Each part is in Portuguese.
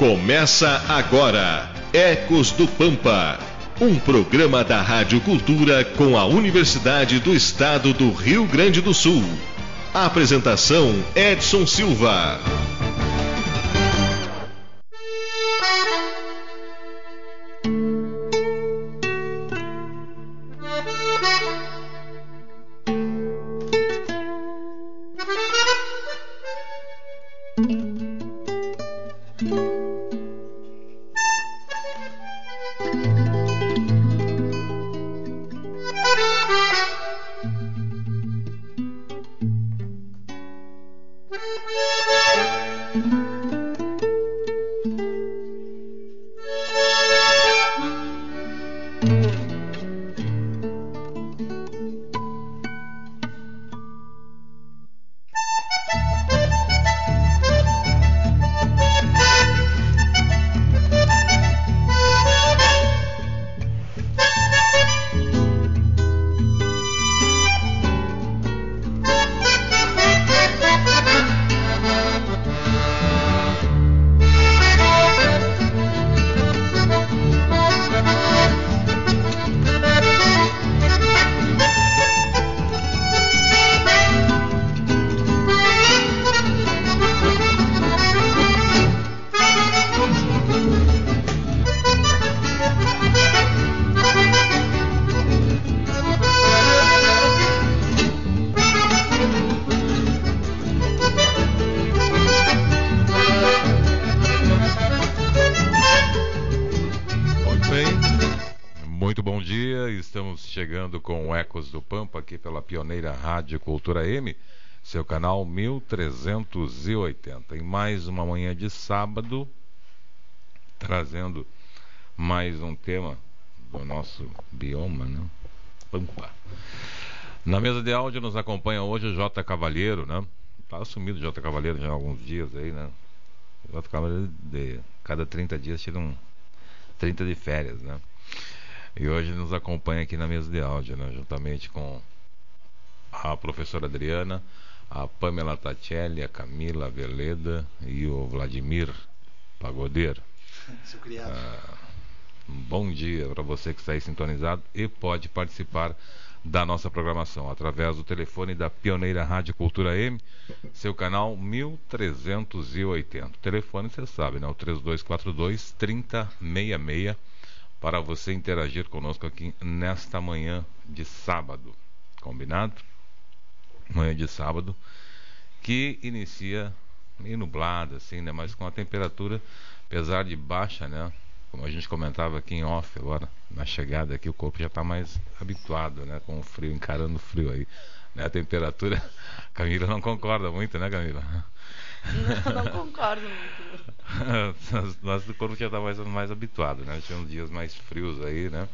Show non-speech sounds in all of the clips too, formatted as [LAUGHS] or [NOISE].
Começa agora Ecos do Pampa, um programa da Rádio Cultura com a Universidade do Estado do Rio Grande do Sul. Apresentação Edson Silva. Rádio Cultura M, seu canal 1380. Em mais uma manhã de sábado, trazendo mais um tema do nosso bioma, né? Pampa. Na mesa de áudio nos acompanha hoje o J Cavalheiro, né? Tá sumido o J Cavalheiro já há alguns dias aí, né? O Cavalheiro de cada 30 dias tira um 30 de férias, né? E hoje nos acompanha aqui na mesa de áudio, né? Juntamente com a professora Adriana, a Pamela Tatielli, a Camila Veleda e o Vladimir Pagodeiro. Seu criado. Ah, bom dia para você que está aí sintonizado e pode participar da nossa programação através do telefone da Pioneira Rádio Cultura M, seu canal 1380. O telefone você sabe, né? O 3242 3066 para você interagir conosco aqui nesta manhã de sábado. Combinado? Manhã de sábado que inicia meio nublada assim, né? Mas com a temperatura apesar de baixa, né? Como a gente comentava aqui em off agora, na chegada aqui, o corpo já está mais habituado, né? Com o frio, encarando o frio aí. Né? A temperatura. [LAUGHS] Camila não concorda muito, né, Camila? Não, não [LAUGHS] concordo muito. [LAUGHS] Mas o corpo já está mais, mais habituado, né? Tinha uns dias mais frios aí, né?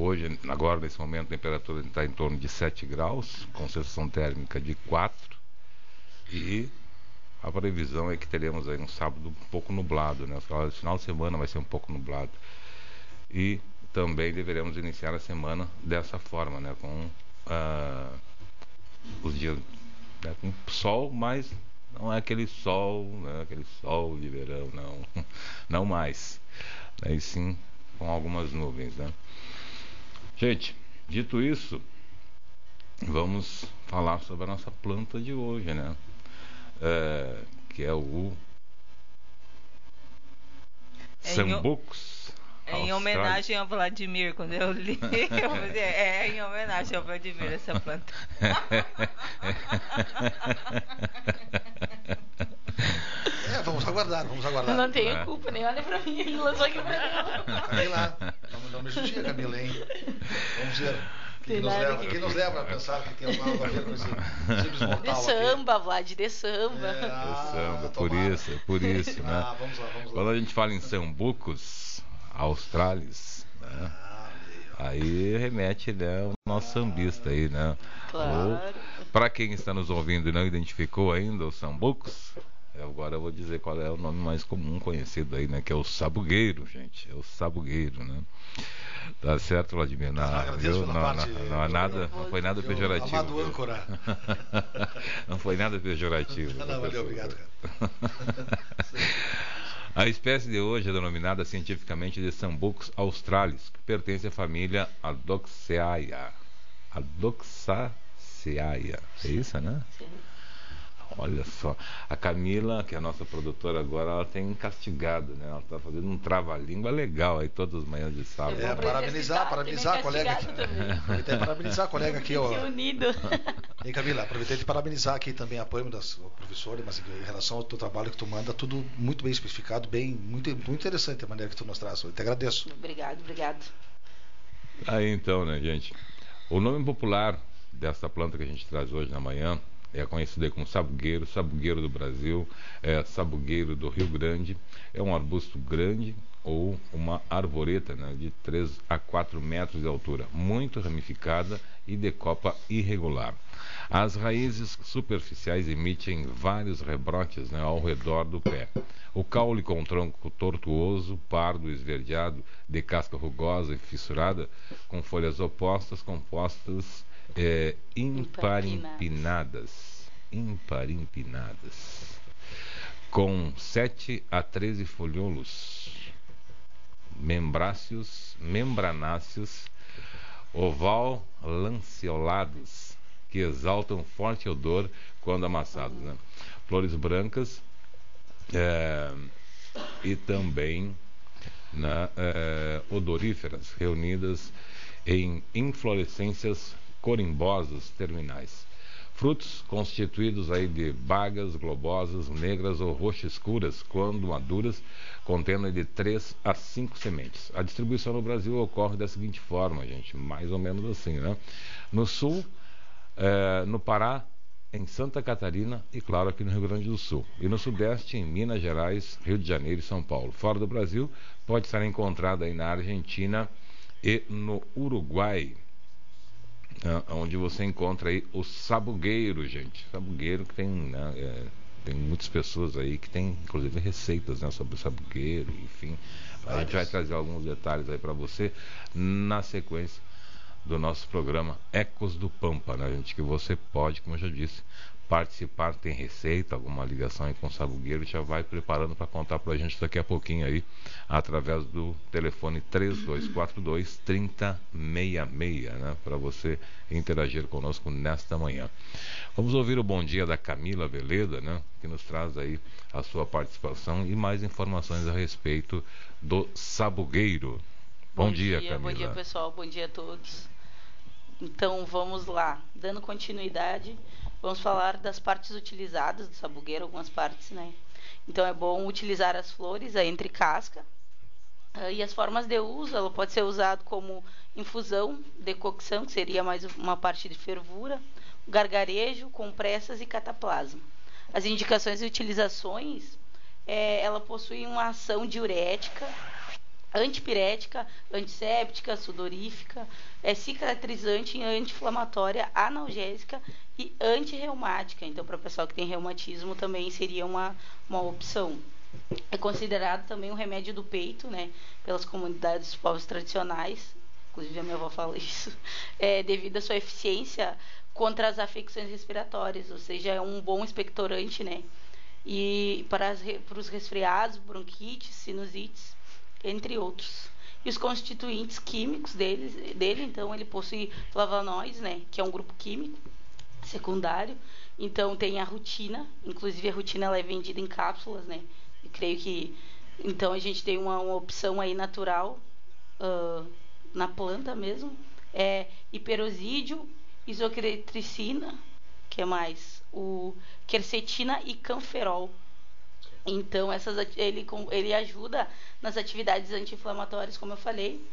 Hoje, agora, nesse momento, a temperatura está em torno de 7 graus, com sensação térmica de 4. E a previsão é que teremos aí um sábado um pouco nublado, né? O final de semana vai ser um pouco nublado. E também deveremos iniciar a semana dessa forma, né? Com ah, os dias né? com sol, mas não é aquele sol, né? aquele sol de verão, não, [LAUGHS] não mais. Aí sim com algumas nuvens, né? Gente, dito isso, vamos falar sobre a nossa planta de hoje, né? É, que é o É. É em homenagem ao Vladimir, quando eu li. [LAUGHS] Eu falei, é em homenagem ao Vladimir essa planta. [LAUGHS] É, vamos aguardar, vamos aguardar. Eu não tenho É. culpa, nem olha pra mim, ele lançou aqui pra mim. Vai lá. Não, não me judia, Camila, hein? Vamos ver. O que, Tem que nos leva, nos leva a pensar que tem algo a ver com esse simples mortal De aqui? samba, Vlad, de samba. É, ah, samba, por tomara. isso, por isso, né? [LAUGHS] Ah, vamos lá, vamos Quando lá. a gente fala em sambucos australis, né? Ah, meu. Aí remete né, ao nosso sambista aí, né? Claro. Para quem está nos ouvindo e não identificou ainda os sambucos, agora eu vou dizer qual é o nome mais comum conhecido aí, né? Que é o sabugueiro, gente. É o sabugueiro, né? Tá certo, Vladimir? Não, Agradeço viu? não, parte não, não, há nada, não foi nada pejorativo. amado âncora. [LAUGHS] não foi nada pejorativo. Não, não, valeu, professor. obrigado, cara. [LAUGHS] A espécie de hoje é denominada cientificamente de Sambucus australis, que pertence à família Adoxaceae. Adoxaceae. É isso, né? Sim. Olha só, a Camila, que é a nossa produtora agora, ela tem castigado, né? Ela está fazendo um trava-língua legal aí todas as manhãs de sábado. É É, parabenizar, parabenizar a colega para parabenizar a colega aqui, ó. [LAUGHS] Unido. [LAUGHS] E Camila, aproveitei de parabenizar aqui também a Pâmela, das professores, mas em relação ao teu trabalho que tu manda, tudo muito bem especificado, bem, muito, muito interessante a maneira que tu nos traz. Eu te agradeço. Obrigado, obrigado. Aí então, né, gente? O nome popular dessa planta que a gente traz hoje na manhã é conhecido como sabugueiro, sabugueiro do Brasil, é sabugueiro do Rio Grande. É um arbusto grande ou uma arvoreta né, de 3 a 4 metros de altura, muito ramificada e de copa irregular. As raízes superficiais emitem vários rebrotes né, ao redor do pé. O caule com tronco tortuoso, pardo, esverdeado, de casca rugosa e fissurada, com folhas opostas, compostas é, imparimpinadas. Imparimpinadas. Com 7 a 13 foliolos, membráceos, membranáceos, oval lanceolados, que exaltam forte odor quando amassados. Né? Flores brancas é, e também né, é, odoríferas, reunidas em inflorescências corimbosas terminais. Frutos constituídos aí de bagas globosas, negras ou roxas escuras, quando maduras, contendo de 3 a 5 sementes. A distribuição no Brasil ocorre da seguinte forma, gente, mais ou menos assim, né? No sul, eh, no Pará, em Santa Catarina e, claro, aqui no Rio Grande do Sul. E no Sudeste, em Minas Gerais, Rio de Janeiro e São Paulo. Fora do Brasil, pode estar encontrada aí na Argentina e no Uruguai, né, onde você encontra aí o sabugueiro, gente. Sabugueiro que tem, né, é, tem muitas pessoas aí que tem, inclusive, receitas né, sobre o sabugueiro, enfim. A gente vai trazer alguns detalhes aí para você na sequência do nosso programa Ecos do Pampa, né, gente? Que você pode, como eu já disse, participar, tem receita, alguma ligação aí com o Sabugueiro, já vai preparando para contar para a gente daqui a pouquinho aí, através do telefone 3242 3066, né? Para você interagir conosco nesta manhã. Vamos ouvir o bom dia da Camila Veleda, né? Que nos traz aí a sua participação e mais informações a respeito do Sabugueiro. Bom, dia, Camila. Bom dia, pessoal. Bom dia a todos. Então, vamos lá. Dando continuidade, vamos falar das partes utilizadas do sabugueiro, algumas partes, né? Então, é bom utilizar as flores a entre casca. Ah, E as formas de uso, ela pode ser usado como infusão, decocção, que seria mais uma parte de fervura, gargarejo, compressas e cataplasma. As indicações e utilizações, é, ela possui uma ação diurética, antipirética, antisséptica, sudorífica, é cicatrizante, anti-inflamatória, analgésica e antirreumática. Então, para o pessoal que tem reumatismo também seria uma, uma opção. É considerado também um remédio do peito, né, pelas comunidades povos tradicionais, inclusive a minha avó fala [LAUGHS] isso, é, devido à sua eficiência contra as afecções respiratórias, ou seja, é um bom expectorante, né, e para, as, para os resfriados, bronquites, sinusites, entre outros. E os constituintes químicos dele, dele então, ele possui flavonoides, né, que é um grupo químico secundário. Então tem a rutina, inclusive a rutina ela é vendida em cápsulas, né? Eu creio que então a gente tem uma, uma opção aí natural ah, na planta mesmo. É hiperosídio, isocretricina, que é mais o quercetina e canferol. Então essas ele ele ajuda nas atividades anti-inflamatórias, como eu falei.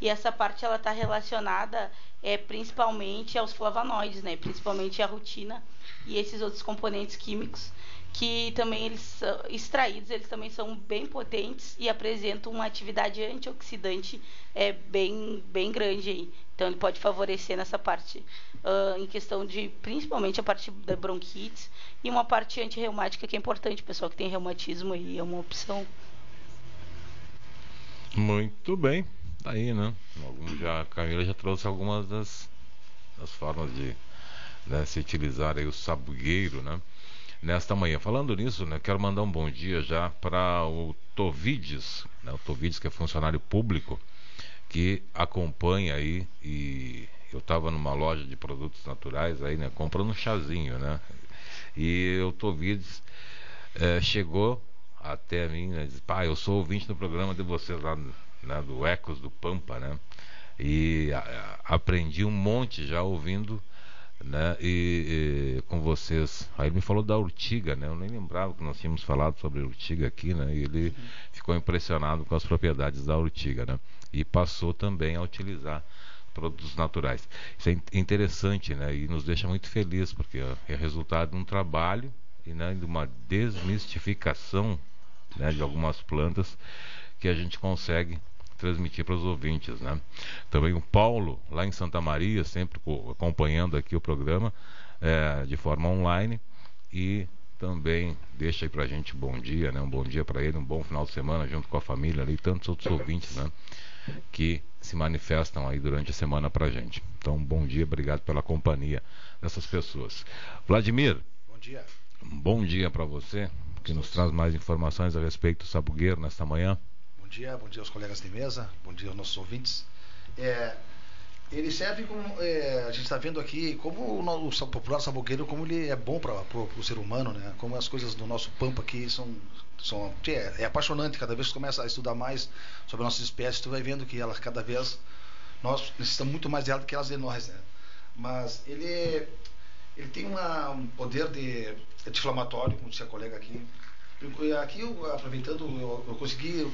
E essa parte ela está relacionada é, principalmente aos flavonoides, né? Principalmente a rutina e esses outros componentes químicos que também eles extraídos, eles também são bem potentes e apresentam uma atividade antioxidante é, bem, bem grande aí. Então ele pode favorecer nessa parte ah, em questão de principalmente a parte da bronquite e uma parte antirreumática que é importante, pessoal que tem reumatismo aí é uma opção. Muito bem, tá aí, né? Algum- já, a Camila já trouxe algumas das, das formas de né, se utilizar aí o sabugueiro, né? nesta manhã. Falando nisso, né, quero mandar um bom dia já para o Tovides, né, o Tovides que é funcionário público, que acompanha aí e eu estava numa loja de produtos naturais aí, né, comprando um chazinho, né, e o Tovides é, chegou até mim, né, disse, pai, eu sou ouvinte do programa de vocês lá, né, do Ecos do Pampa, né, e a, a, aprendi um monte já ouvindo né, e, e, com vocês. Aí ele me falou da urtiga, né? Eu nem lembrava que nós tínhamos falado sobre urtiga aqui, né? E ele ficou impressionado com as propriedades da urtiga, né? E passou também a utilizar produtos naturais. Isso é interessante, né? E nos deixa muito felizes porque é resultado de um trabalho e né, de uma desmistificação né, de algumas plantas que a gente consegue transmitir para os ouvintes. Né? Também o Paulo, lá em Santa Maria, sempre acompanhando aqui o programa é, de forma online e também deixa aí para a gente um bom dia, né? um bom dia para ele, um bom final de semana junto com a família ali, e tantos outros ouvintes né? que se manifestam aí durante a semana para a gente. Então, um bom dia, obrigado pela companhia dessas pessoas. Vladimir. Bom dia. Um bom dia para você, que nos traz mais informações a respeito do Sabugueiro nesta manhã. Bom dia, bom dia aos colegas de mesa, bom dia aos nossos ouvintes. É, ele serve como é, a gente está vendo aqui como o, o, popular sabogueiro como ele é bom para o ser humano, né? Como as coisas do nosso pampa aqui são são é, é, apaixonante. Cada vez que começa a estudar mais sobre nossas espécies, tu vai vendo que ela cada vez nós necessitamos muito mais dela do que elas de nós, né? Mas ele ele tem uma, um poder de anti-inflamatório, como disse a colega aqui. Aqui, eu, aproveitando, eu, eu consegui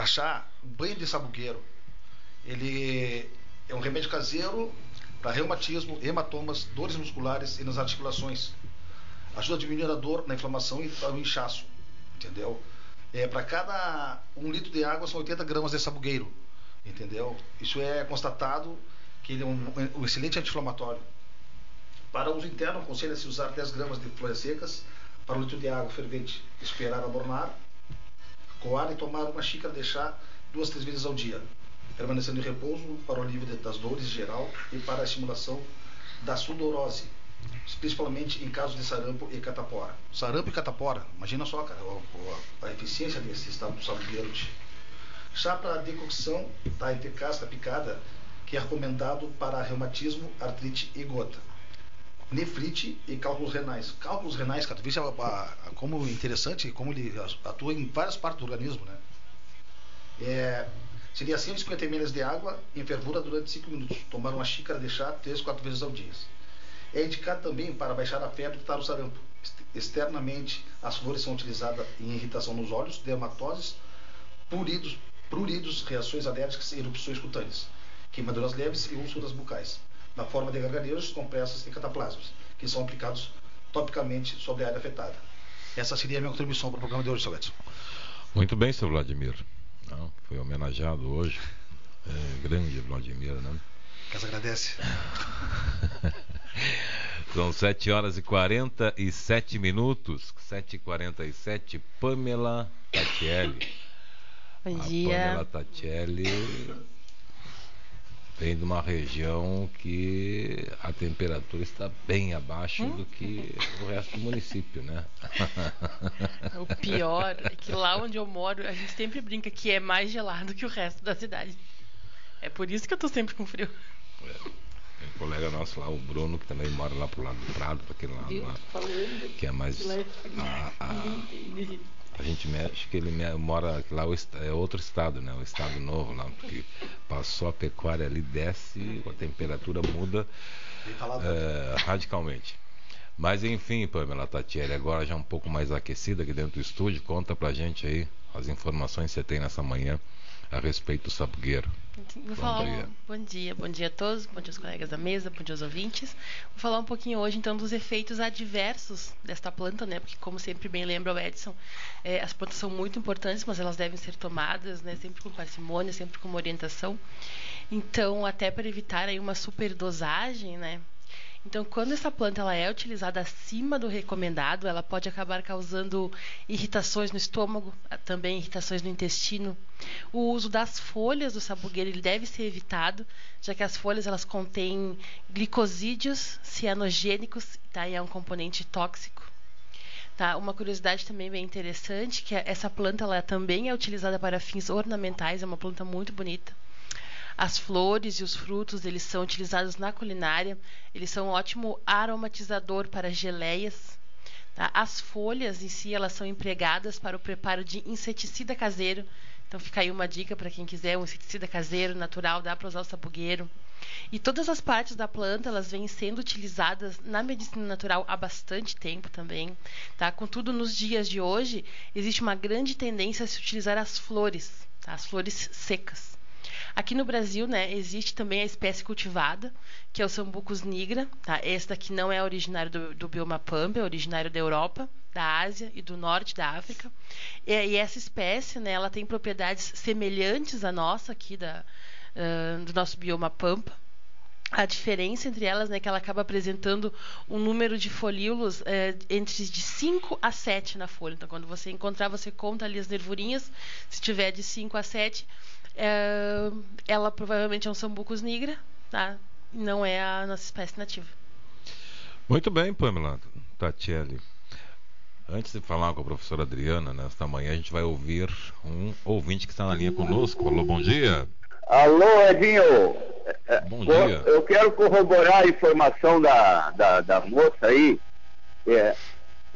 achar banho de sabugueiro. Ele é um remédio caseiro para reumatismo, hematomas, dores musculares e nas articulações. Ajuda a diminuir a dor na inflamação e o inchaço. Entendeu? É, para cada um litro de água são 80 gramas de sabugueiro. Entendeu? Isso é constatado que ele é um, um excelente anti-inflamatório. Para uso interno, aconselha-se usar 10 gramas de flores secas para um litro de água fervente. Esperar adornar coar e tomar uma xícara de chá duas, três vezes ao dia, permanecendo em repouso para o alívio das dores geral e para a estimulação da sudorose, principalmente em casos de sarampo e catapora. Sarampo e catapora, imagina só, cara, a, a, a eficiência desse estado do sabugueiro. Chá para decocção da entre casca picada, que é recomendado para reumatismo, artrite e gota nefrite e cálculos renais. Cálculos renais, cara, tu vê como interessante, como ele atua em várias partes do organismo, né? É, seria 150 ml de água em fervura durante 5 minutos. Tomar uma xícara de chá 3, 4 vezes ao dia. É indicado também para baixar a febre e tratar o sarampo. Externamente, as flores são utilizadas em irritação nos olhos, dermatoses, pruridos, pruridos reações alérgicas e erupções cutâneas, queimaduras leves e úlceras bucais na forma de gargareiros, compressas e cataplasmas, que são aplicados topicamente sobre a área afetada. Essa seria a minha contribuição para o programa de hoje, seu Edson. Muito bem, seu Vladimir. Não, foi homenageado hoje. É, grande Vladimir, né? Casa agradece. [LAUGHS] São 7 horas e 47 minutos. 7h47. Pamela Tatielli. Bom dia. A Pamela Tatielli vem de uma região que a temperatura está bem abaixo hum? do que o resto do município, né? [LAUGHS] O pior é que lá onde eu moro, a gente sempre brinca que é mais gelado que o resto da cidade. É por isso que eu tô sempre com frio. É. Tem um colega nosso lá, o Bruno, que também mora lá pro lado do Prado, para aquele lado lá. Que é mais. A, a, a gente mexe que ele mora lá é outro estado, né? O estado novo lá, porque passou a pecuária ali desce, a temperatura muda é, radicalmente. Mas enfim, Pamela Tatiele, agora já um pouco mais aquecida aqui dentro do estúdio, conta pra gente aí as informações que você tem nessa manhã a respeito do sabugueiro. Vou bom falar dia. Um, bom dia, bom dia a todos, bom dia aos colegas da mesa, bom dia aos ouvintes. Vou falar um pouquinho hoje então dos efeitos adversos desta planta, né? Porque como sempre bem lembra o Edson, é, as plantas são muito importantes, mas elas devem ser tomadas, né? Sempre com parcimônia, sempre com uma orientação. Então, até para evitar aí uma superdosagem, né? Então, quando essa planta ela é utilizada acima do recomendado, ela pode acabar causando irritações no estômago, também irritações no intestino. O uso das folhas do sabugueiro ele deve ser evitado, já que as folhas elas contêm glicosídeos cianogênicos, tá? E é um componente tóxico. Tá? Uma curiosidade também bem interessante que é essa planta ela também é utilizada para fins ornamentais, é uma planta muito bonita. As flores e os frutos eles são utilizados na culinária, eles são um ótimo aromatizador para geleias. Tá? As folhas em si elas são empregadas para o preparo de inseticida caseiro. Então fica aí uma dica para quem quiser um inseticida caseiro natural, dá para usar o sabugueiro. E todas as partes da planta elas vêm sendo utilizadas na medicina natural há bastante tempo também, tá? Contudo, nos dias de hoje existe uma grande tendência a se utilizar as flores, tá? as flores secas. Aqui no Brasil, né, existe também a espécie cultivada, que é o Sambucus nigra. Tá? Esse não é originário do, do bioma Pampa, é originário da Europa, da Ásia e do norte da África. E, e essa espécie, né, ela tem propriedades semelhantes à nossa aqui da, uh, do nosso bioma Pampa. A diferença entre elas é né, que ela acaba apresentando um número de folíolos é, entre de 5 a 7 na folha. Então, quando você encontrar, você conta ali as nervurinhas. Se tiver de 5 a 7, é, ela provavelmente é um Sambucus nigra, tá? não é a nossa espécie nativa. Muito bem, Pamela Tatiele. Antes de falar com a professora Adriana, nesta manhã, a gente vai ouvir um ouvinte que está na linha conosco. Falou, bom dia. Alô, Edinho. Bom dia. Eu quero corroborar a informação da, da, da moça aí. É,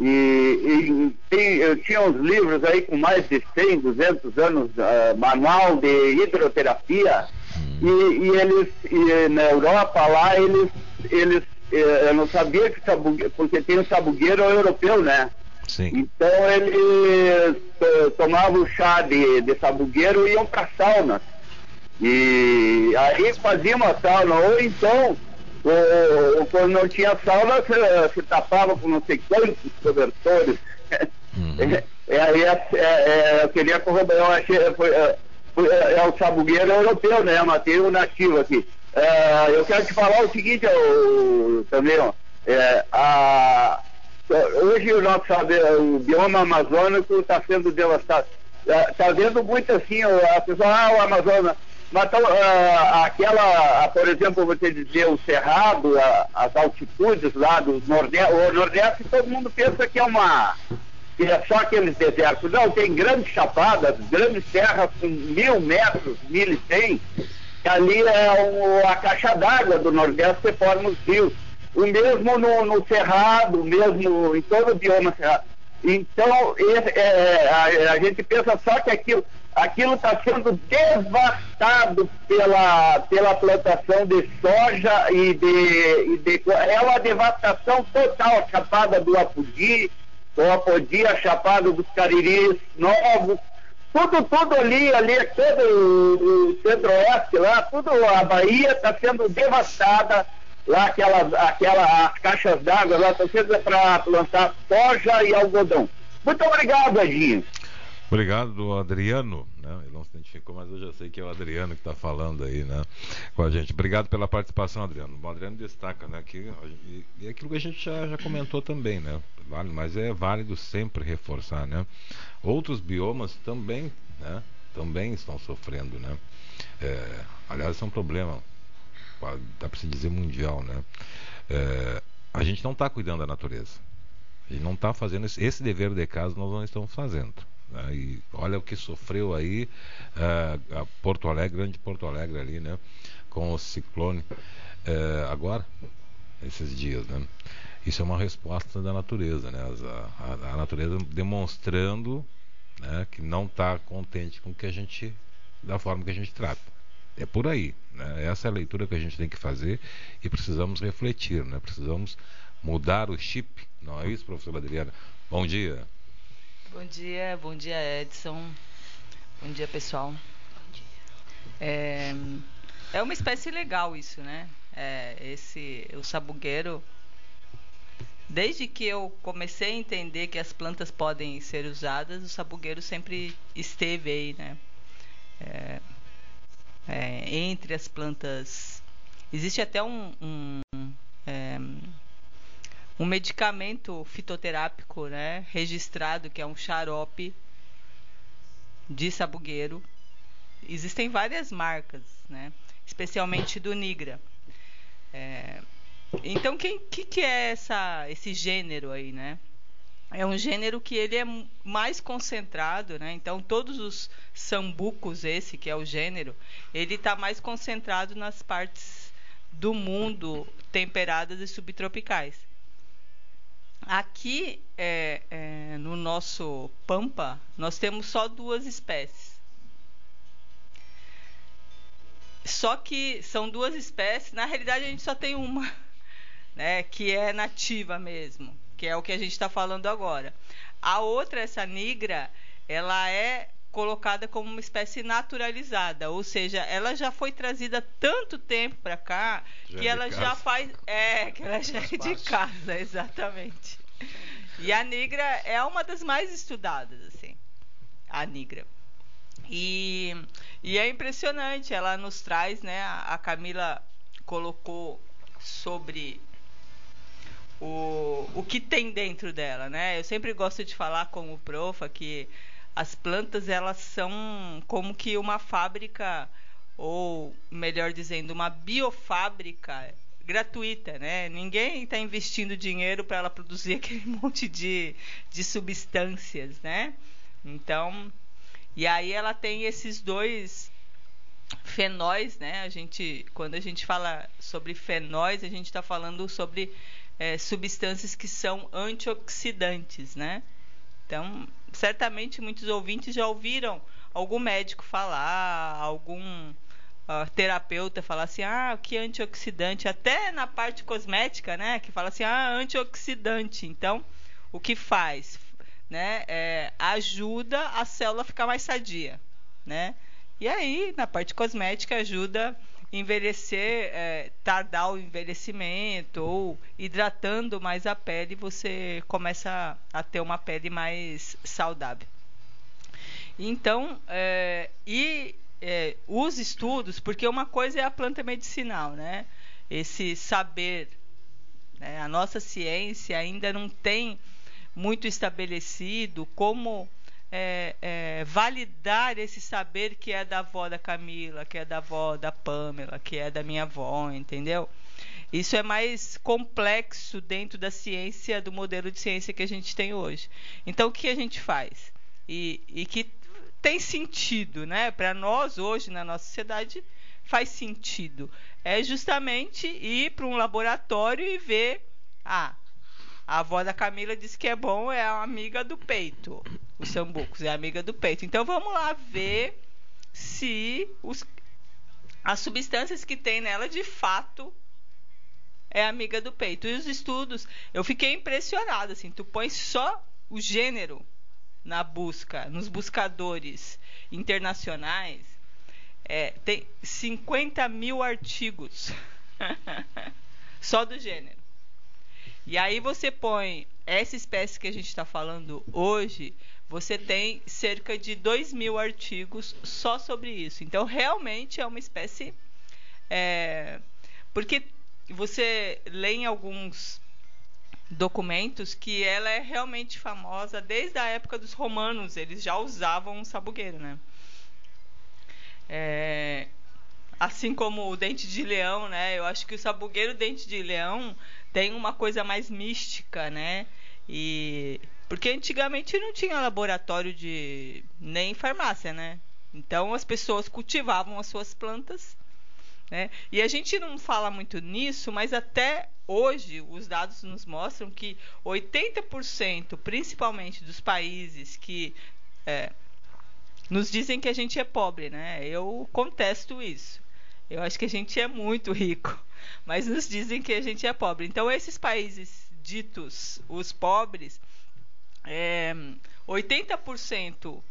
e, e tem, eu tinha uns livros aí com mais de 100, 200 anos, uh, manual de hidroterapia, e, e, eles, e na Europa lá, eles, eles eh, eu não sabia que sabugueiro, porque tem o sabugueiro europeu, né? Sim. Então eles eh, tomavam chá de, de sabugueiro e iam para sauna. E aí faziam uma sauna, ou então ou, quando não tinha sauna, se, se tapava com não sei quantos cobertores. Uhum. [LAUGHS] É, é, é, é, eu queria corroborar, eu achei, foi, é, foi, é, é o sabugueiro europeu, né? Matei o nativo aqui. Eu quero te falar o seguinte eu, também, ó, a, hoje o nosso o bioma amazônico está sendo devastado. Está vendo muito assim, a pessoa, ah, o Amazonas mas então, uh, aquela, uh, por exemplo, você dizer o Cerrado, as altitudes lá do Nordeste, o Nordeste todo mundo pensa que é uma que é só aqueles desertos. Não, tem grandes chapadas, grandes serras com mil metros, mil e cem, que ali é a caixa d'água do Nordeste que forma os rios. O mesmo no, no Cerrado, o mesmo em todo o bioma Cerrado. Então, esse, é, a, a gente pensa só que aquilo aquilo está sendo devastado pela, pela plantação de soja e de, e de, É uma devastação total, a chapada do Apodi, o Apodi, a chapada dos Cariris novos, tudo, tudo ali, ali, todo o centro-oeste lá, tudo, a Bahia está sendo devastada, lá aquelas, aquela, as caixas d'água lá estão sendo para plantar soja e algodão. Muito obrigado, Edinho. Obrigado, Adriano. Né? Ele não se identificou, mas eu já sei que é o Adriano que está falando aí né? com a gente. Obrigado pela participação, Adriano. O Adriano destaca né, que e, aquilo que a gente já, já comentou também, né? Vale, mas é válido sempre reforçar. Né? Outros biomas também, né, também estão sofrendo. Né? É, aliás, é um problema, dá para se dizer mundial. Né? É, a gente não está cuidando da natureza. A gente não está fazendo esse, esse dever de casa, nós não estamos fazendo. Né? E olha o que sofreu aí uh, Porto Alegre, grande Porto Alegre ali, né? Com o ciclone uh, agora, esses dias, né? Isso é uma resposta da natureza, né? A, a, a natureza demonstrando né, que não está contente com que a gente, da forma que a gente trata. É por aí. Né? Essa é a leitura que a gente tem que fazer e precisamos refletir, né? Precisamos mudar o chip. Não é isso, professora Adriana? Bom dia. Bom dia, bom dia Edson. Bom dia pessoal. Bom dia. É, é uma espécie legal isso, né? É, esse o sabugueiro. Desde que eu comecei a entender que as plantas podem ser usadas, o sabugueiro sempre esteve aí, né? É, é, entre as plantas. Existe até um, um um medicamento fitoterápico, né, registrado que é um xarope de sabugueiro. Existem várias marcas, né, especialmente do Nigra. É, então, quem que, que é essa, esse gênero aí, né? é um gênero que ele é mais concentrado, né? Então todos os sambucos, esse que é o gênero, ele está mais concentrado nas partes do mundo temperadas e subtropicais. Aqui é, é, no nosso Pampa, nós temos só duas espécies. Só que são duas espécies, na realidade a gente só tem uma, [LAUGHS] né, que é nativa mesmo, que é o que a gente está falando agora. A outra, essa nigra, ela é colocada como uma espécie naturalizada, ou seja, ela já foi trazida tanto tempo para cá já que é ela já faz, é, que ela já é de casa, [LAUGHS] exatamente. E a nigra é uma das mais estudadas, assim, a nigra. E, e é impressionante, ela nos traz, né? A, a Camila colocou sobre o, o que tem dentro dela, né? Eu sempre gosto de falar com o Profa que as plantas elas são como que uma fábrica ou melhor dizendo uma biofábrica gratuita, né? Ninguém está investindo dinheiro para ela produzir [LAUGHS] aquele monte de, de substâncias, né? Então, e aí ela tem esses dois fenóis, né? A gente, quando a gente fala sobre fenóis, a gente está falando sobre é, substâncias que são antioxidantes, né? Então, certamente muitos ouvintes já ouviram algum médico falar, algum uh, terapeuta falar assim, ah, que antioxidante, até na parte cosmética, né? Que fala assim, ah, antioxidante. Então, o que faz? né, é, ajuda a célula a ficar mais sadia, né? E aí, na parte cosmética, ajuda envelhecer, é, tardar o envelhecimento ou hidratando mais a pele, você começa a ter uma pele mais saudável. Então, é, e é, os estudos, porque uma coisa é a planta medicinal, né? Esse saber, né? a nossa ciência ainda não tem muito estabelecido, como é, é, validar esse saber que é da avó da Camila, que é da avó da Pamela, que é da minha avó, entendeu? Isso é mais complexo dentro da ciência, do modelo de ciência que a gente tem hoje. Então, o que a gente faz? E, e que tem sentido, né? Para nós, hoje, na nossa sociedade, faz sentido. É justamente ir para um laboratório e ver. Ah, a avó da Camila disse que é bom, é a amiga do peito. O sambucos é amiga do peito. Então vamos lá ver se os, as substâncias que tem nela de fato é amiga do peito. E os estudos, eu fiquei impressionada assim, tu põe só o gênero na busca, nos buscadores internacionais, é, tem 50 mil artigos [LAUGHS] só do gênero. E aí você põe essa espécie que a gente está falando hoje, você tem cerca de 2 mil artigos só sobre isso. Então, realmente é uma espécie. É, porque você lê em alguns documentos que ela é realmente famosa desde a época dos romanos. Eles já usavam sabugueiro, né? É, assim como o dente de leão, né? Eu acho que o sabugueiro dente de leão tem uma coisa mais mística, né? E porque antigamente não tinha laboratório de nem farmácia, né? Então as pessoas cultivavam as suas plantas, né? E a gente não fala muito nisso, mas até hoje os dados nos mostram que 80%, principalmente dos países que é, nos dizem que a gente é pobre, né? Eu contesto isso. Eu acho que a gente é muito rico [LAUGHS] mas nos dizem que a gente é pobre. Então, esses países ditos os pobres, é, 80%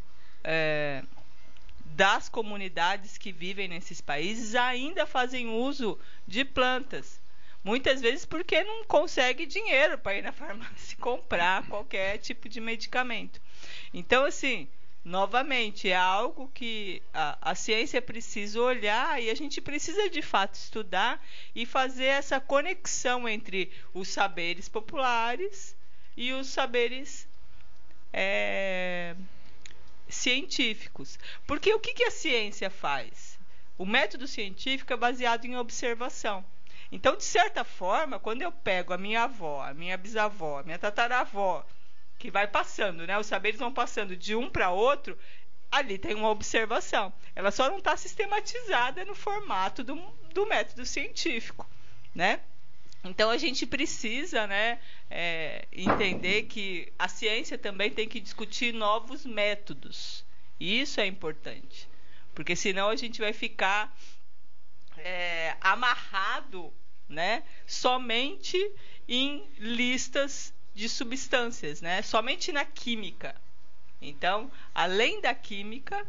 é, das comunidades que vivem nesses países ainda fazem uso de plantas. Muitas vezes porque não consegue dinheiro para ir na [LAUGHS] farmácia comprar qualquer tipo de medicamento. Então, assim, novamente, é algo que a, a, ciência precisa olhar e a gente precisa de fato estudar e fazer essa conexão entre os saberes populares e os saberes é, científicos. Porque o que, que a ciência faz? O método científico é baseado em observação. Então, de certa forma, quando eu pego a minha avó, a minha bisavó, a minha tataravó, que vai passando, né? Os saberes vão passando de um para outro. Ali tem uma observação. Ela só não está sistematizada no formato do, do método científico, né? Então a gente precisa né, é, entender que a ciência também tem que discutir novos métodos. E isso é importante. Porque senão a gente vai ficar é, amarrado né, somente em listas de substâncias, né, somente na química. Então, além da química,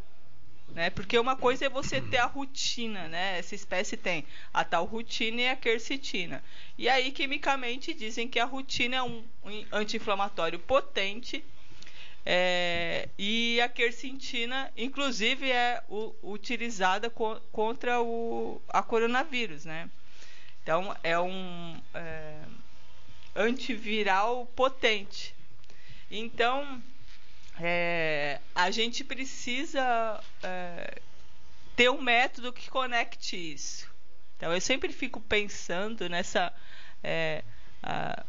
né? Porque uma coisa é você ter a rutina, né? Essa espécie tem a tal rutina e a quercetina. E aí, quimicamente, dizem que a rutina é um, anti-inflamatório potente é, e a quercetina, inclusive, é o, utilizada co contra o a coronavírus, né? Então, é um é, antiviral potente. Então, é, a gente precisa é, ter um método que conecte isso. Então eu sempre fico pensando nessa. É, a,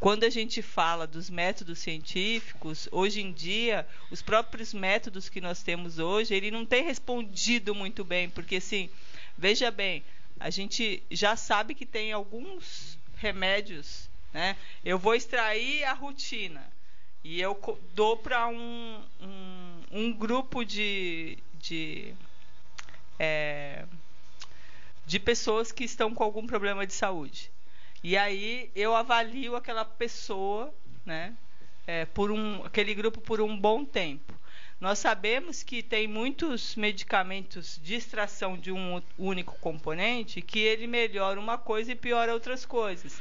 quando a gente fala dos métodos científicos, hoje em dia, os próprios métodos que nós temos hoje, ele não tem respondido muito bem, porque assim, veja bem, a gente já sabe que tem alguns remédios, né? Eu vou extrair a rotina e eu dou para um, um, um, grupo de, de, é, de pessoas que estão com algum problema de saúde. E aí eu avalio aquela pessoa, né, é, por um, aquele grupo por um bom tempo. Nós sabemos que tem muitos medicamentos de extração de um único componente que ele melhora uma coisa e piora outras coisas.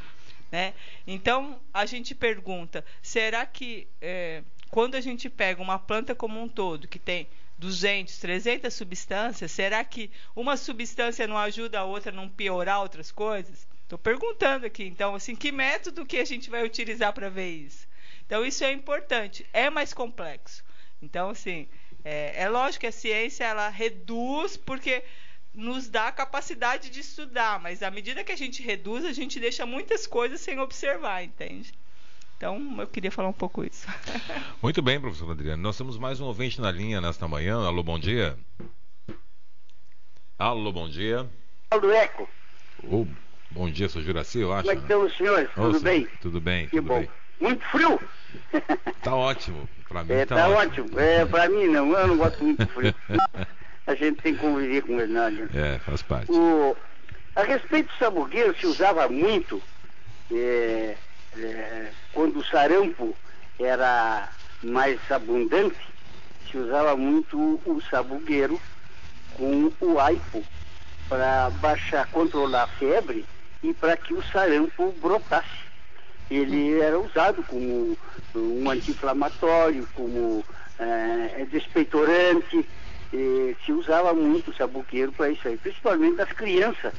Né? Então, a gente pergunta: será que é, quando a gente pega uma planta como um todo, que tem 200, 300 substâncias, será que uma substância não ajuda a outra a não piorar outras coisas? Estou perguntando aqui, então, assim, que método que a gente vai utilizar para ver isso? Então, isso é importante, é mais complexo. Então, assim, é, é lógico que a ciência ela reduz, porque nos dá a capacidade de estudar, mas à medida que a gente reduz, a gente deixa muitas coisas sem observar, entende? Então, eu queria falar um pouco isso. [LAUGHS] Muito bem, professor Adriano. Nós temos mais um ouvinte na linha nesta manhã. Alô, bom dia. Alô, bom dia. Alô, Eco. Oh, bom dia, sou Juraci, eu acho. Como é que estão os senhores? Oh, tudo bem? Tudo bem, que tudo bom. bem. Muito frio? Tá ótimo. Pra mim é, tá, tá ótimo. ótimo. É, pra mim não, eu não gosto muito de frio. a gente tem que conviver com ele, adianta. É, faz parte. O, a respeito do sabugueiro, se usava muito é, é, quando o sarampo era mais abundante, se usava muito o sabugueiro com o aipo para baixar, controlar a febre e para que o sarampo brotasse. Ele era usado como um anti-inflamatório, como é, despeitorante, e se usava muito o sabuqueiro para isso aí, principalmente as crianças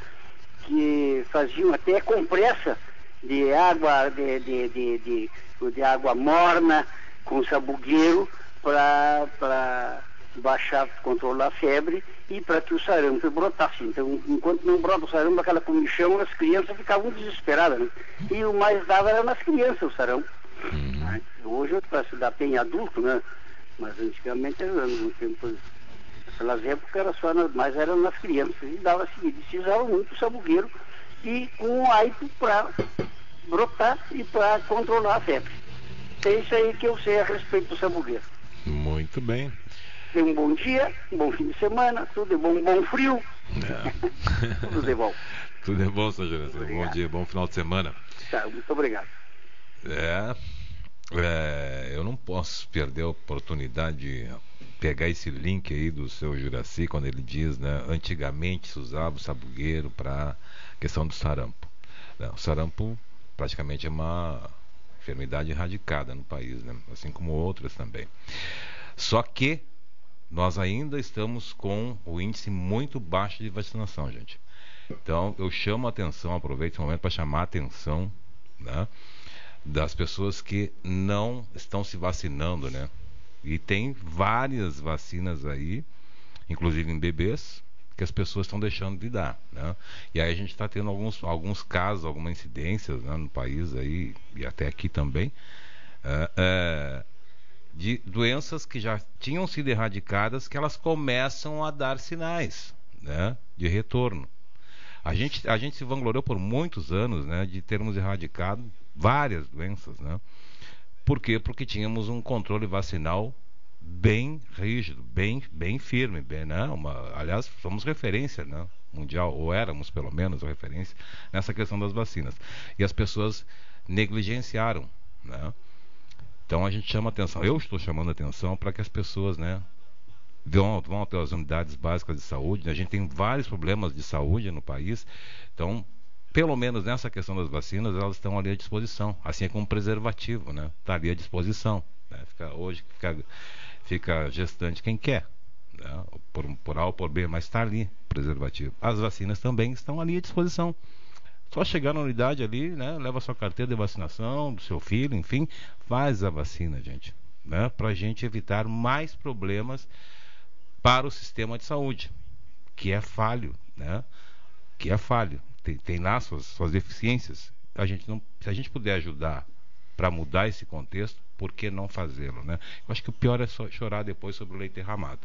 que faziam até compressa de água de, de, de, de, de água morna com sabugueiro para baixar, controlar a febre e para que o sarampo brotasse. Então, enquanto não brota o sarampo, aquela comichão, as crianças ficavam desesperadas. Né? E o mais dava era nas crianças o sarampo. Uhum. Hoje eu faço dar bem adulto, né? Mas antigamente era no tempo Naquelas épocas era só nas, mas era nas crianças. E dava a seguir, se usava muito o sabugueiro e com o aipo para brotar e para controlar a febre. É isso aí que eu sei a respeito do sabugueiro. Muito bem. Tenha um bom dia, um bom fim de semana, tudo de bom, um bom frio. É. [LAUGHS] tudo de bom. Tudo é bom, Sr. Juraci. Bom dia, bom final de semana. Tá, muito obrigado. É, é, eu não posso perder a oportunidade de pegar esse link aí do seu Juraci, quando ele diz, né, antigamente se usava o sabugueiro para questão do sarampo. Né, o sarampo praticamente é uma enfermidade erradicada no país, né, assim como outras também. Só que nós ainda estamos com o índice muito baixo de vacinação, gente. Então eu chamo a atenção, aproveito esse momento para chamar a atenção né, das pessoas que não estão se vacinando, né? E tem várias vacinas aí, inclusive em bebês, que as pessoas estão deixando de dar. Né? E aí a gente está tendo alguns, alguns casos, algumas incidências né, no país aí, e até aqui também, é, é, de doenças que já tinham sido erradicadas, que elas começam a dar sinais né, de retorno. A gente, a gente se vangloriou por muitos anos né, de termos erradicado várias doenças. Né? Por quê? Porque tínhamos um controle vacinal bem rígido, bem, bem firme. Bem, né? Uma, aliás, somos referência né? mundial, ou éramos pelo menos referência, nessa questão das vacinas. E as pessoas negligenciaram. Né? Então a gente chama atenção, eu estou chamando atenção para que as pessoas né, vão, vão até as unidades básicas de saúde. Né? A gente tem vários problemas de saúde no país, então pelo menos nessa questão das vacinas, elas estão ali à disposição, assim é como preservativo, né? Está ali à disposição. Né? Fica, hoje fica, fica gestante quem quer, né? por, por A ou por B, mas está ali preservativo. As vacinas também estão ali à disposição. Só chegar na unidade ali, né? Leva sua carteira de vacinação do seu filho, enfim, faz a vacina, gente, né? Para a gente evitar mais problemas para o sistema de saúde, que é falho, né? Que é falho, tem, tem lá suas, suas deficiências. A gente não, se a gente puder ajudar para mudar esse contexto, por que não fazê-lo, né? Eu acho que o pior é chorar depois sobre o leite derramado.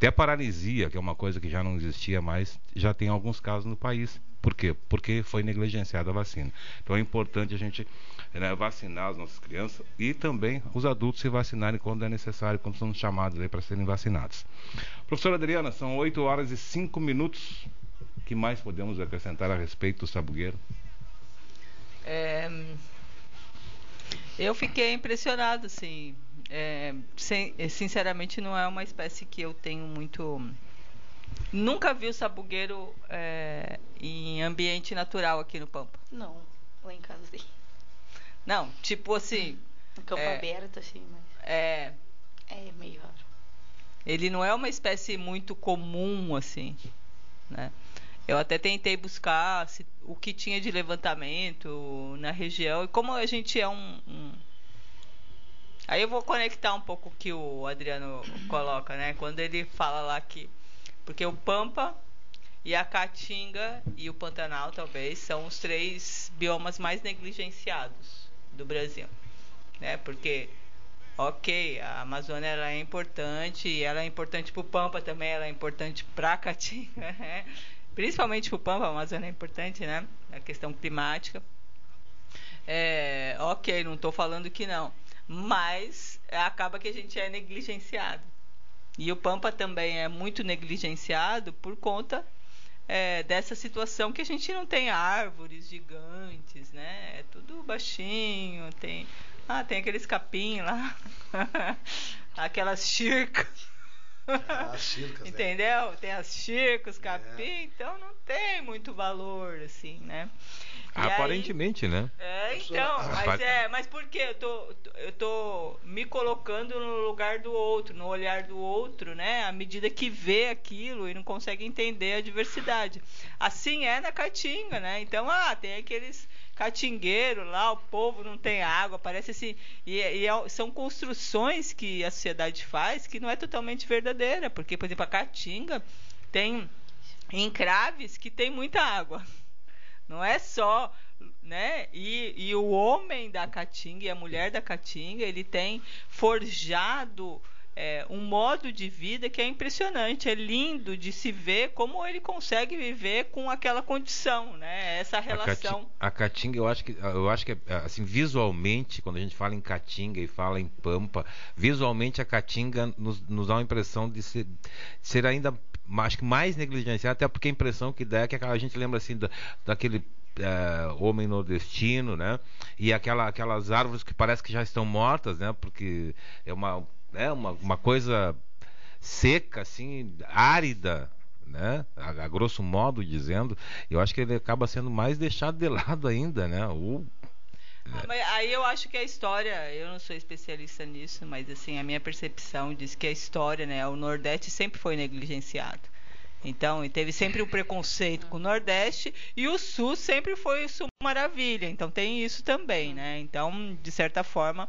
Até paralisia, que é uma coisa que já não existia mais, já tem alguns casos no país. Por quê? Porque foi negligenciada a vacina. Então é importante a gente né, vacinar as nossas crianças e também os adultos se vacinarem quando é necessário, quando são chamados para serem vacinados. Professora Adriana, são 8 horas e 5 minutos. O que mais podemos acrescentar a respeito do sabugueiro? É, eu fiquei impressionado, assim. É, sem, sinceramente, não é uma espécie que eu tenho muito. Nunca vi o sabugueiro é, em ambiente natural aqui no Pampa. Não, lá em casa sim. Não, tipo assim. No campo é, aberto, assim, mas. É. É meio raro. Ele não é uma espécie muito comum, assim. Né? Eu até tentei buscar se, o que tinha de levantamento na região. E como a gente é um, um Aí eu vou conectar um pouco o que o Adriano coloca, né? Quando ele fala lá que. Porque o Pampa e a Caatinga e o Pantanal, talvez, são os três biomas mais negligenciados do Brasil. Né? Porque, ok, a Amazônia ela é importante, e ela é importante para o Pampa também, ela é importante para a Caatinga, [LAUGHS] né? principalmente para o Pampa, a Amazônia é importante, né? A questão climática. É, ok, não estou falando que não mas acaba que a gente é negligenciado. E o Pampa também é muito negligenciado por conta é, dessa situação que a gente não tem árvores gigantes, né? É tudo baixinho, tem. Ah, tem aqueles capim lá. [LAUGHS] Aquelas chircas. É, as chircas, né? Entendeu? Né? Tem as chircas, capim, é. então não tem muito valor, assim, né? Aparentemente, aí, né? É, então, mas é, mas por que eu tô, eu tô me colocando no lugar do outro, no olhar do outro, né? À medida que vê aquilo e não consegue entender a diversidade. Assim é na Caatinga, né? Então, ah, tem aqueles catingueiro lá, o povo não tem água, parece assim. E, e é, são construções que a sociedade faz que não é totalmente verdadeira, porque, por exemplo, a Caatinga tem encraves que tem muita água. Não é só, né? E, e o homem da Caatinga e a mulher da Caatinga, ele tem forjado é, um modo de vida que é impressionante, é lindo de se ver como ele consegue viver com aquela condição, né? Essa relação. A Caatinga, eu acho que eu acho que assim visualmente, quando a gente fala em Caatinga e fala em Pampa, visualmente a Caatinga nos, nos dá uma impressão de ser, de ser ainda acho que mais negligenciado, até porque a impressão que dá é que a gente lembra assim da, daquele é, homem nordestino, né? E aquela, aquelas árvores que parece que já estão mortas, né? Porque é uma, é uma, uma coisa seca, assim, árida, né? A, a, grosso modo dizendo, eu acho que ele acaba sendo mais deixado de lado ainda, né? Ah, aí eu acho que a história, eu não sou especialista nisso, mas assim, a minha percepção diz que a história, né, o Nordeste sempre foi negligenciado. Então, teve sempre um preconceito com o Nordeste e o Sul sempre foi o Sul Maravilha. Então, tem isso também, né? Então, de certa forma,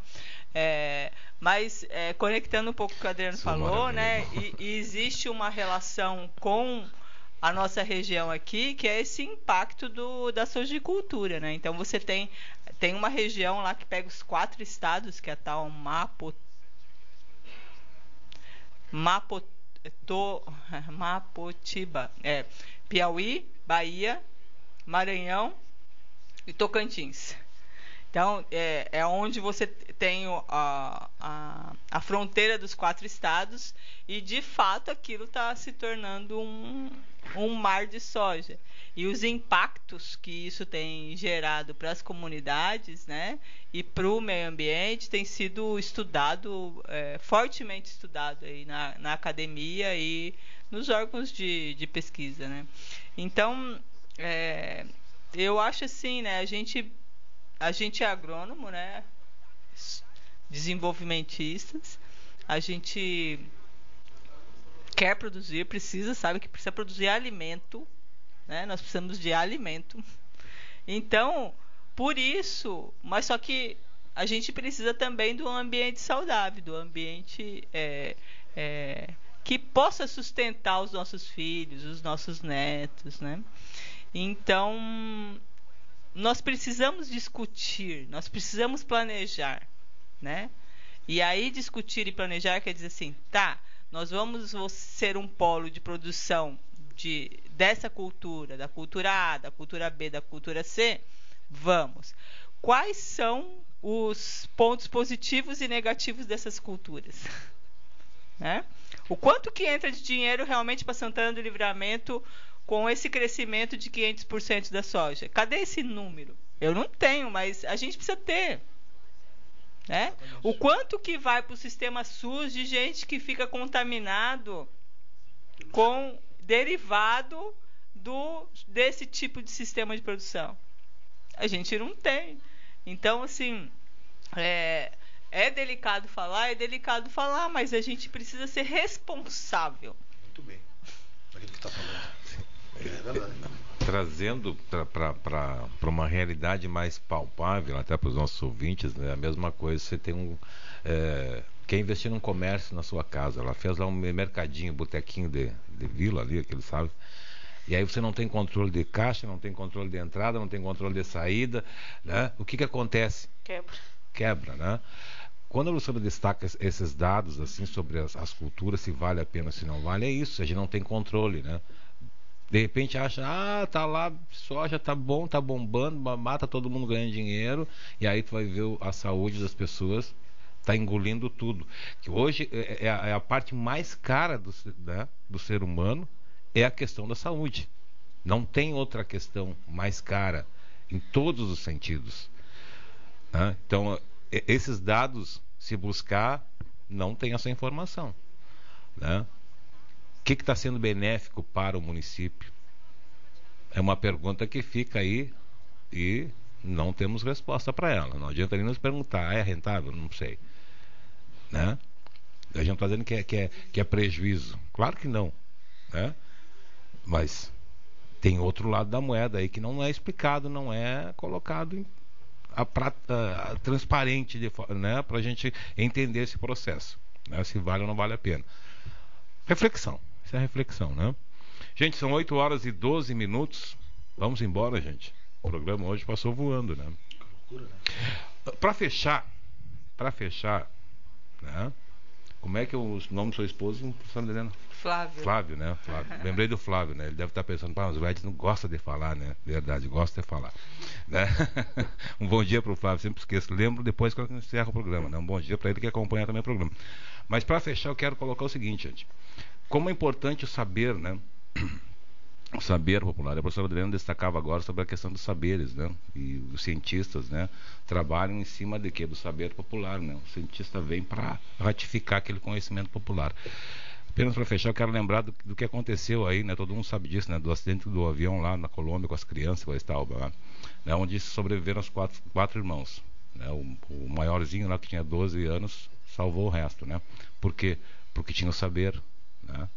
é, mas é, conectando um pouco com o que o Adriano Sul falou, né? E, e existe uma relação com a nossa região aqui, que é esse impacto do, da sojicultura, né? Então você tem tem uma região lá que pega os quatro estados, que é a tal Mapo, Mapoto, [LAUGHS] Mapotiba, é, Piauí, Bahia, Maranhão e Tocantins. Então, é, é onde você tem a, a, a, fronteira dos quatro estados e, de fato, aquilo está se tornando um, um mar de soja. E os impactos que isso tem gerado para as comunidades né, e para o meio ambiente tem sido estudado, é, fortemente estudado aí na, na academia e nos órgãos de, de pesquisa. Né? Então, é, eu acho assim, né, a gente a gente é agrônomo, né? Desenvolvimentistas. A gente quer produzir, precisa, sabe que precisa produzir alimento, né? Nós precisamos de alimento. Então, por isso, mas só que a gente precisa também do ambiente saudável, do ambiente é, é, que possa sustentar os nossos filhos, os nossos netos, né? Então, nós precisamos discutir, nós precisamos planejar, né? E aí discutir e planejar quer dizer assim, tá, nós vamos ser um polo de produção de dessa cultura, da cultura A, da cultura B, da cultura C, vamos. Quais são os pontos positivos e negativos dessas culturas? [LAUGHS] Né? O quanto que entra de dinheiro realmente para Santana do Livramento com esse crescimento de 500% da soja? Cadê esse número? Eu não tenho, mas a gente precisa ter. Né? O quanto que vai para o sistema SUS de gente que fica contaminado com derivado do desse tipo de sistema de produção? A gente não tem. Então, assim, é, é delicado falar, é delicado falar, mas a gente precisa ser responsável. Muito bem. Aquilo que está falando. É Trazendo para uma realidade mais palpável, até para os nossos ouvintes, né? a mesma coisa, você tem um. É, quer investir num comércio na sua casa, ela fez lá um mercadinho, botequinho de, de vila ali, aquele sabe. E aí você não tem controle de caixa, não tem controle de entrada, não tem controle de saída, né? O que que acontece? Quebra. Quebra, né? Quando a Luciana destaca esses dados assim sobre as, as, culturas, se vale a pena, se não vale, é isso. A gente não tem controle, né? De repente acha, ah, tá lá, soja tá bom, tá bombando, mata todo mundo ganhando dinheiro, e aí tu vai ver a saúde das pessoas tá engolindo tudo. Que hoje é, é, a, é a, parte mais cara do, né, do ser humano é a questão da saúde. Não tem outra questão mais cara em todos os sentidos. Né? Então, esses dados, se buscar, não tem essa informação. Né? O que está sendo benéfico para o município? É uma pergunta que fica aí e não temos resposta para ela. Não adianta nem nos perguntar, ah, é rentável? Não sei. Né? A gente está dizendo que é, que, é, que é prejuízo. Claro que não. Né? Mas tem outro lado da moeda aí que não é explicado, não é colocado em, a, a, a, transparente né, para a gente entender esse processo. Né, se vale ou não vale a pena. Reflexão. Essa é reflexão, né? Gente, são 8 horas e 12 minutos. Vamos embora, gente. O programa hoje passou voando, né? né? Para fechar, para fechar, né? Como é que é o nome do seu esposo, professor Helena? Flávio. Flávio, né? Flávio. [LAUGHS] Lembrei do Flávio, né? Ele deve estar pensando, pá, mas o Ed não gosta de falar, né? Verdade, gosta de falar. Né? [LAUGHS] um bom dia para o Flávio, sempre esqueço. Lembro depois que eu encerro o programa, né? Um bom dia para ele que acompanha também o programa. Mas para fechar, eu quero colocar o seguinte, gente como é importante saber, né? O saber popular. A professora Adriana destacava agora sobre a questão dos saberes, né? E os cientistas, né? Trabalham em cima de quê? Do saber popular, né? O cientista vem para ratificar aquele conhecimento popular. Apenas para fechar, eu quero lembrar do, do, que aconteceu aí, né? Todo mundo sabe disso, né? Do acidente do avião lá na Colômbia com as crianças, com a Estalba, lá, né? Onde sobreviveram os quatro, quatro irmãos. Né? O, o maiorzinho lá, que tinha 12 anos, salvou o resto, né? Por quê? Porque tinha o saber, né?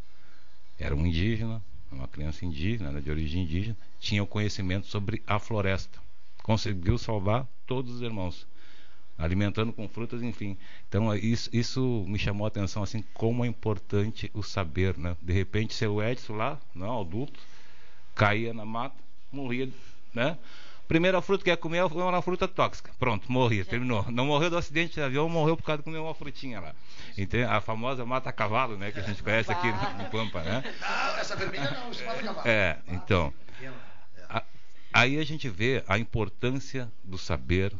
Era um indígena, uma criança indígena, né, de origem indígena, tinha o conhecimento sobre a floresta. Conseguiu salvar todos os irmãos, alimentando com frutas, enfim. Então isso, isso me chamou a atenção assim como é importante o saber, né? De repente seu Edson lá, não, adulto, caía na mata, morria, né? Primeira fruta que ia comer era uma fruta tóxica. Pronto, morri, terminou. Não morreu do acidente de avião, morreu por causa de comer uma frutinha lá. Então, a famosa mata-cavalo, né? Que a gente conhece aqui no, no Pampa, né? Não, essa vermelha não, isso mata-cavalo. É, então. A, aí a gente vê a importância do saber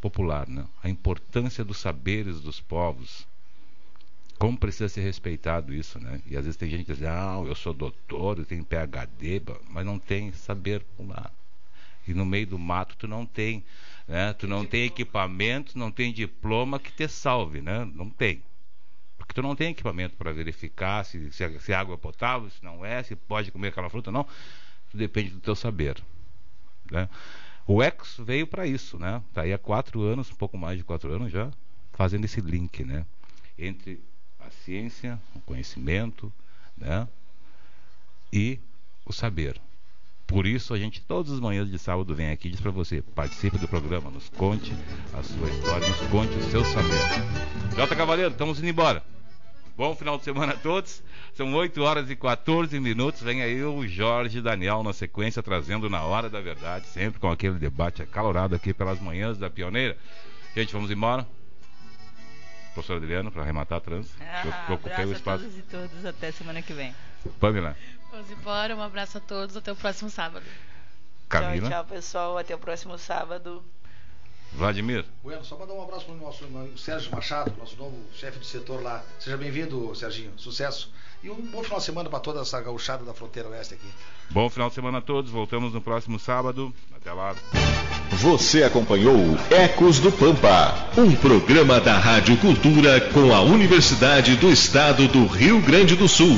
popular, né? A importância dos saberes dos povos. Como precisa ser respeitado isso, né? E às vezes tem gente que diz, ah, eu sou doutor, eu tenho PhD, mas não tem saber popular. E no meio do mato tu não tem, né? Tu não tem equipamento, não tem diploma que te salve, né? Não tem. Porque tu não tem equipamento para verificar se, se, se água é potável, se não é, se pode comer aquela fruta não. Tudo depende do teu saber. Né? O Ex veio para isso, né? Está aí há quatro anos, um pouco mais de quatro anos já, fazendo esse link, né? Entre a ciência, o conhecimento, né? E o saber. Por isso a gente todas as manhãs de sábado vem aqui e diz para você, participe do programa, nos conte a sua história, nos conte o seu saber. Jota Cavaleiro, estamos indo embora. Bom final de semana a todos. São 8 horas e 14 minutos. Vem aí o Jorge Daniel na sequência, trazendo na hora da verdade, sempre com aquele debate acalorado aqui pelas manhãs da pioneira. Gente, vamos embora. Professor Adriano, para arrematar a trans. Ah, eu ocupei o espaço. a todos e todas. Até semana que vem. Pamela. Vamos embora. Um abraço a todos. Até o próximo sábado. Camila. Tchau, tchau, pessoal. Até o próximo sábado. Vladimir. Bueno, só mandar um abraço para o nosso amigo Sérgio Machado, nosso novo chefe de setor lá. Seja bem-vindo, Serginho. Sucesso. E um bom final de semana para toda essa gauchada da fronteira oeste aqui. Bom final de semana a todos. Voltamos no próximo sábado. Até lá. Você acompanhou Ecos do Pampa, um programa da Rádio Cultura com a Universidade do Estado do Rio Grande do Sul.